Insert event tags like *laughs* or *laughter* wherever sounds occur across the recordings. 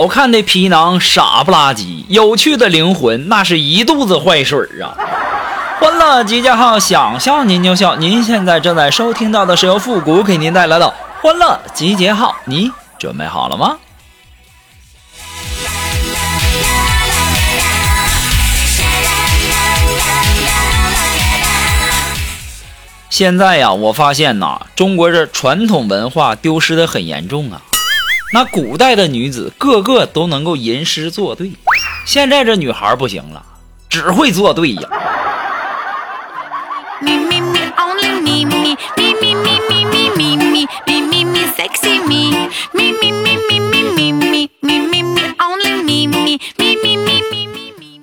好看的皮囊傻不拉几，有趣的灵魂那是一肚子坏水啊！欢乐集结号，想笑您就笑。您现在正在收听到的是由复古给您带来的欢乐集结号，你准备好了吗？现在呀，我发现呐，中国这传统文化丢失的很严重啊。那古代的女子个个都能够吟诗作对，现在这女孩不行了，只会作对呀。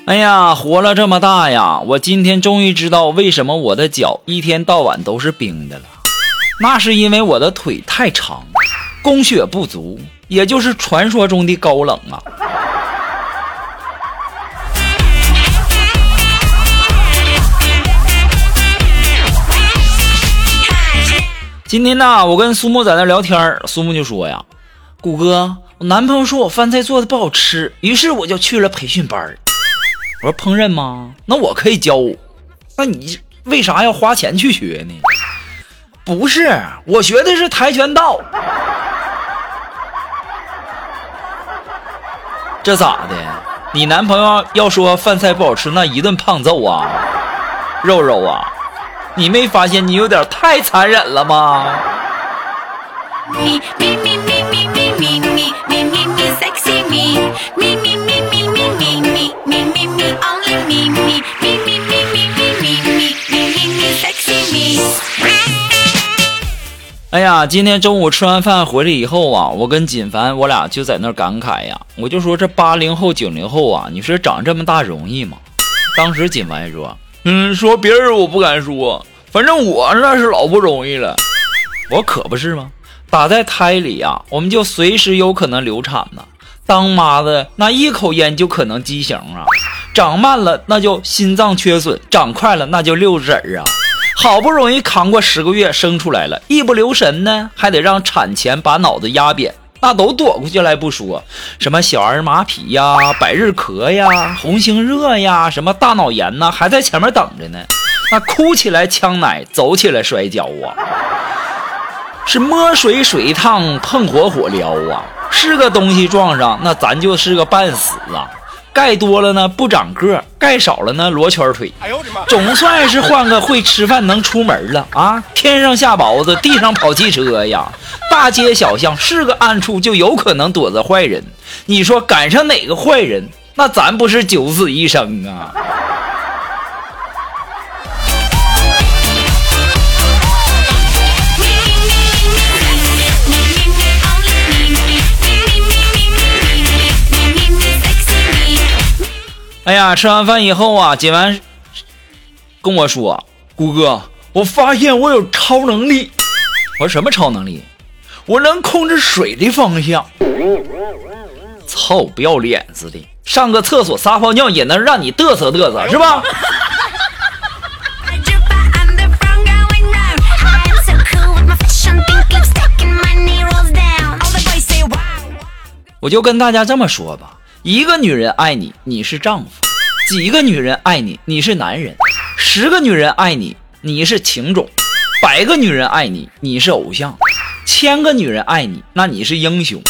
哎呀，活了这么大呀，我今天终于知道为什么我的脚一天到晚都是冰的了，那是因为我的腿太长，供血不足。也就是传说中的高冷啊！今天呢，我跟苏木在那聊天苏木就说呀：“谷哥，我男朋友说我饭菜做的不好吃，于是我就去了培训班。”我说：“烹饪吗？那我可以教。那你为啥要花钱去学呢？”不是，我学的是跆拳道。这咋的？你男朋友要说饭菜不好吃，那一顿胖揍啊！肉肉啊，你没发现你有点太残忍了吗？哎呀，今天中午吃完饭回来以后啊，我跟锦凡我俩就在那感慨呀，我就说这八零后九零后啊，你说长这么大容易吗？当时锦凡说，嗯，说别人我不敢说，反正我那是老不容易了。我可不是吗？打在胎里呀，我们就随时有可能流产呢。当妈的那一口烟就可能畸形啊，长慢了那就心脏缺损，长快了那就六指儿啊。好不容易扛过十个月生出来了，一不留神呢，还得让产前把脑子压扁，那都躲过去来不说，什么小儿麻痹呀、百日咳呀、红星热呀、什么大脑炎呐，还在前面等着呢。那哭起来呛奶，走起来摔跤啊，是摸水水烫，碰火火燎啊，是个东西撞上，那咱就是个半死啊。盖多了呢不长个，盖少了呢罗圈腿。哎呦我的妈！总算是换个会吃饭能出门了啊！天上下雹子，地上跑汽车呀！大街小巷是个暗处，就有可能躲着坏人。你说赶上哪个坏人，那咱不是九死一生啊！哎呀，吃完饭以后啊，锦完跟我说：“谷哥，我发现我有超能力。”我说：“什么超能力？我能控制水的方向。”操，不要脸似的！上个厕所撒泡尿也能让你嘚瑟嘚瑟是吧？我就跟大家这么说吧。一个女人爱你，你是丈夫；几个女人爱你，你是男人；十个女人爱你，你是情种；百个女人爱你，你是偶像；千个女人爱你，那你是英雄；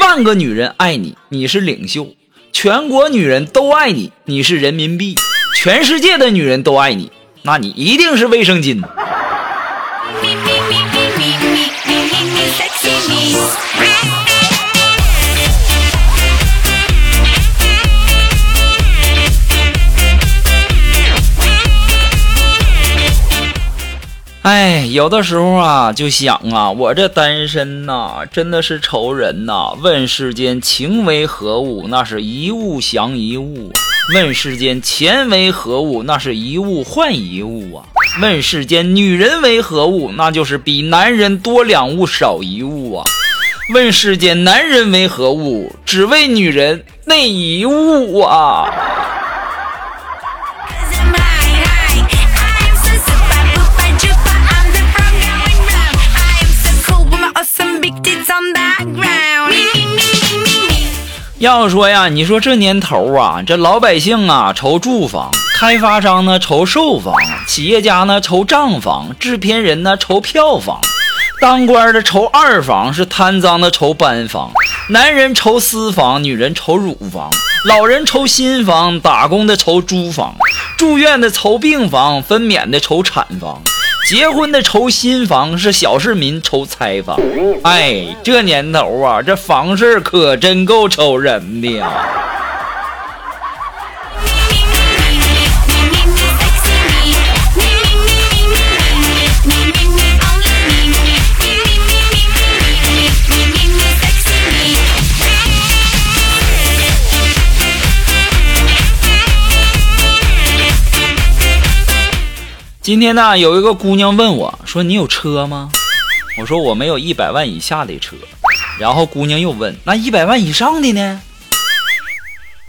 万个女人爱你，你是领袖；全国女人都爱你，你是人民币；全世界的女人都爱你，那你一定是卫生巾。哎，有的时候啊，就想啊，我这单身呐，真的是愁人呐。问世间情为何物？那是一物降一物。问世间钱为何物？那是一物换一物啊。问世间女人为何物？那就是比男人多两物少一物啊。问世间男人为何物？只为女人那一物啊。要说呀，你说这年头啊，这老百姓啊愁住房，开发商呢愁售房，企业家呢愁账房，制片人呢愁票房，当官的愁二房，是贪赃的愁班房，男人愁私房，女人愁乳房，老人愁新房，打工的愁租房，住院的愁病房，分娩的愁产房。结婚的愁新房，是小市民愁拆房。哎，这年头啊，这房事可真够愁人的呀。今天呢，有一个姑娘问我说：“你有车吗？”我说：“我没有一百万以下的车。”然后姑娘又问：“那一百万以上的呢？”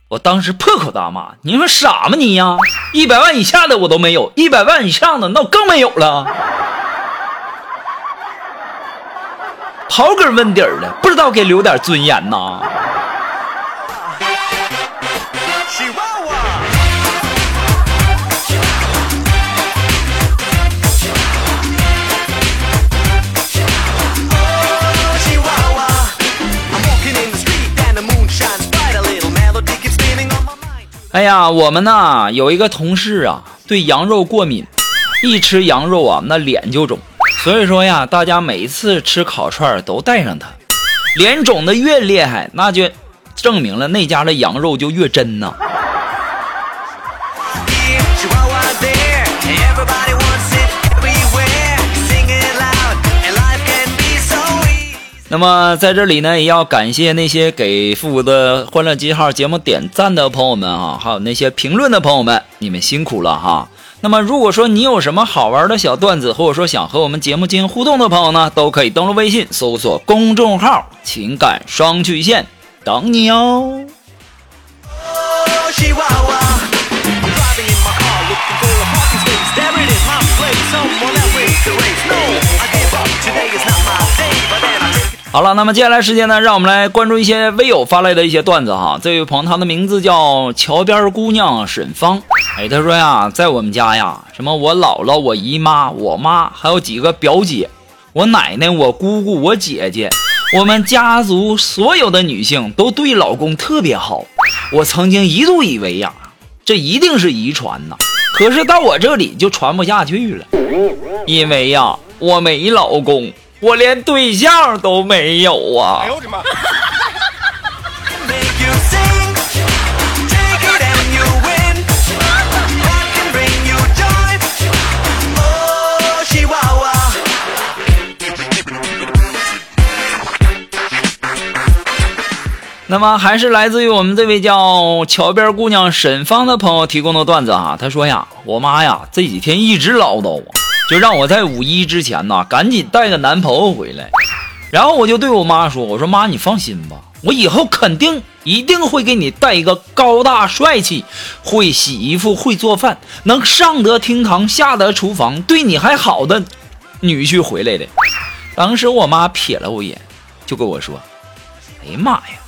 我当时破口大骂：“你说傻吗你呀？一百万以下的我都没有，一百万以上的那我更没有了。”刨根问底儿的，不知道给留点尊严呐。哎呀，我们呢有一个同事啊，对羊肉过敏，一吃羊肉啊，那脸就肿。所以说呀，大家每一次吃烤串都带上它，脸肿的越厉害，那就证明了那家的羊肉就越真呐。那么在这里呢，也要感谢那些给复古的欢乐记号节目点赞的朋友们啊，还有那些评论的朋友们，你们辛苦了哈。那么如果说你有什么好玩的小段子，或者说想和我们节目进行互动的朋友呢，都可以登录微信搜索公众号“情感双曲线”，等你哦。好了，那么接下来时间呢，让我们来关注一些微友发来的一些段子哈。这位朋友他的名字叫桥边姑娘沈芳，哎，他说呀，在我们家呀，什么我姥姥、我姨妈、我妈，还有几个表姐，我奶奶、我姑姑、我姐姐，我们家族所有的女性都对老公特别好。我曾经一度以为呀，这一定是遗传呐，可是到我这里就传不下去了，因为呀，我没老公。我连对象都没有啊！哎呦我的妈！那么还是来自于我们这位叫桥边姑娘沈芳的朋友提供的段子啊。他说呀，我妈呀这几天一直唠叨我。就让我在五一之前呢，赶紧带个男朋友回来。然后我就对我妈说：“我说妈，你放心吧，我以后肯定一定会给你带一个高大帅气、会洗衣服、会做饭、能上得厅堂、下得厨房、对你还好的女婿回来的。”当时我妈瞥了我一眼，就跟我说：“哎呀妈呀，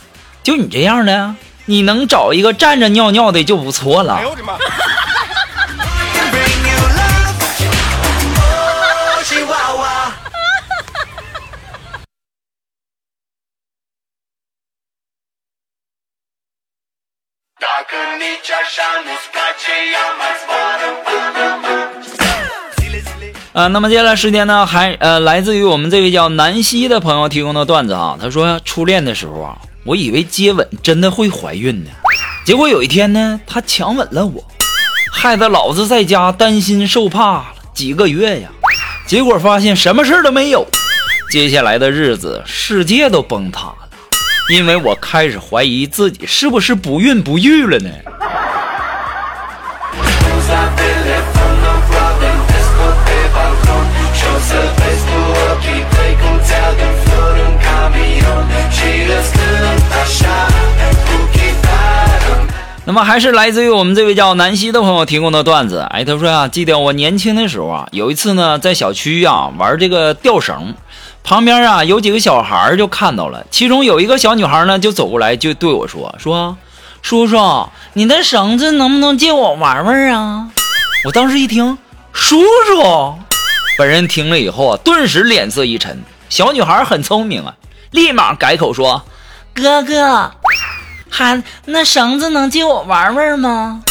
就你这样的，你能找一个站着尿尿的就不错了。” *laughs* 哎！啊，那么接下来时间呢，还呃，来自于我们这位叫南希的朋友提供的段子哈。他说，初恋的时候啊，我以为接吻真的会怀孕呢，结果有一天呢，他强吻了我，害得老子在家担心受怕了几个月呀。结果发现什么事都没有。接下来的日子，世界都崩塌了，因为我开始怀疑自己是不是不孕不育了呢。那么还是来自于我们这位叫南希的朋友提供的段子。哎，他说啊，记得我年轻的时候啊，有一次呢，在小区啊玩这个吊绳，旁边啊有几个小孩就看到了，其中有一个小女孩呢就走过来就对我说说，叔叔，你的绳子能不能借我玩玩啊？我当时一听，叔叔，本人听了以后啊，顿时脸色一沉。小女孩很聪明啊，立马改口说，哥哥。还那绳子能借我玩玩吗？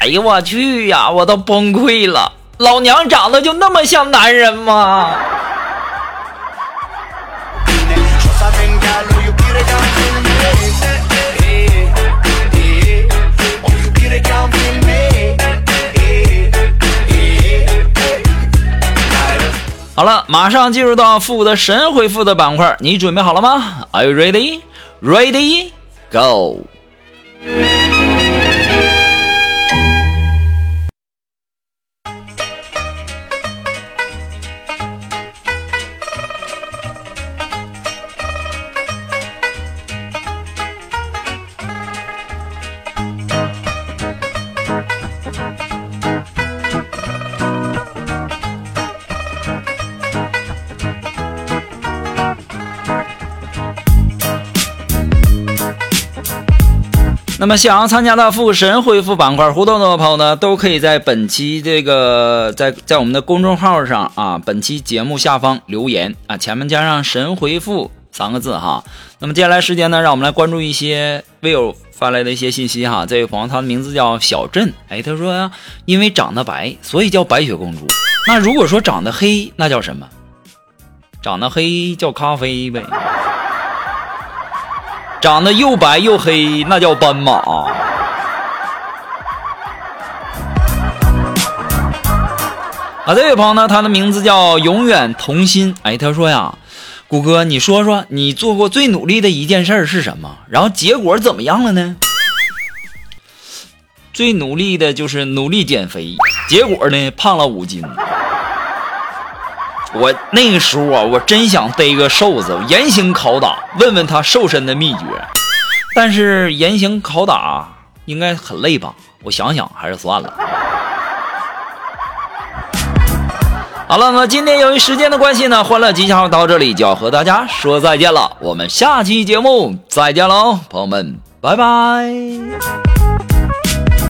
哎呦我去呀，我都崩溃了！老娘长得就那么像男人吗？好了，马上进入到复古的神回复的板块，你准备好了吗？Are you ready? Ready? Go! 那么想要参加到复神回复板块互动的朋友呢，都可以在本期这个在在我们的公众号上啊，本期节目下方留言啊，前面加上“神回复”三个字哈。那么接下来时间呢，让我们来关注一些微友发来的一些信息哈。这位朋友他的名字叫小镇，哎，他说呀，因为长得白，所以叫白雪公主。那如果说长得黑，那叫什么？长得黑叫咖啡呗。长得又白又黑，那叫斑马。啊，这位朋友呢，他的名字叫永远童心。哎，他说呀，谷哥，你说说你做过最努力的一件事是什么？然后结果怎么样了呢？最努力的就是努力减肥，结果呢，胖了五斤。我那个时候啊，我真想逮个瘦子严刑拷打，问问他瘦身的秘诀。但是严刑拷打应该很累吧？我想想还是算了。好了，那今天由于时间的关系呢，欢乐吉祥到这里就要和大家说再见了。我们下期节目再见喽，朋友们，拜拜。